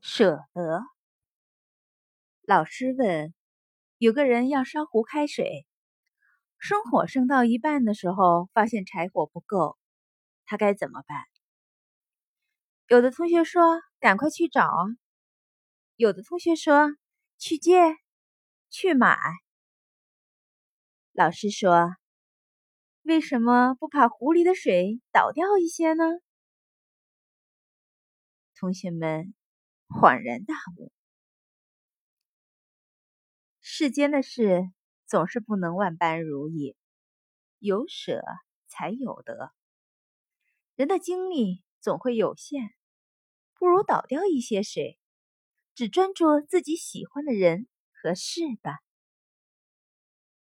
舍得。老师问：“有个人要烧壶开水，生火生到一半的时候，发现柴火不够，他该怎么办？”有的同学说：“赶快去找。”有的同学说：“去借，去买。”老师说：“为什么不把壶里的水倒掉一些呢？”同学们恍然大悟：世间的事总是不能万般如意，有舍才有得。人的精力总会有限，不如倒掉一些水，只专注自己喜欢的人和事吧。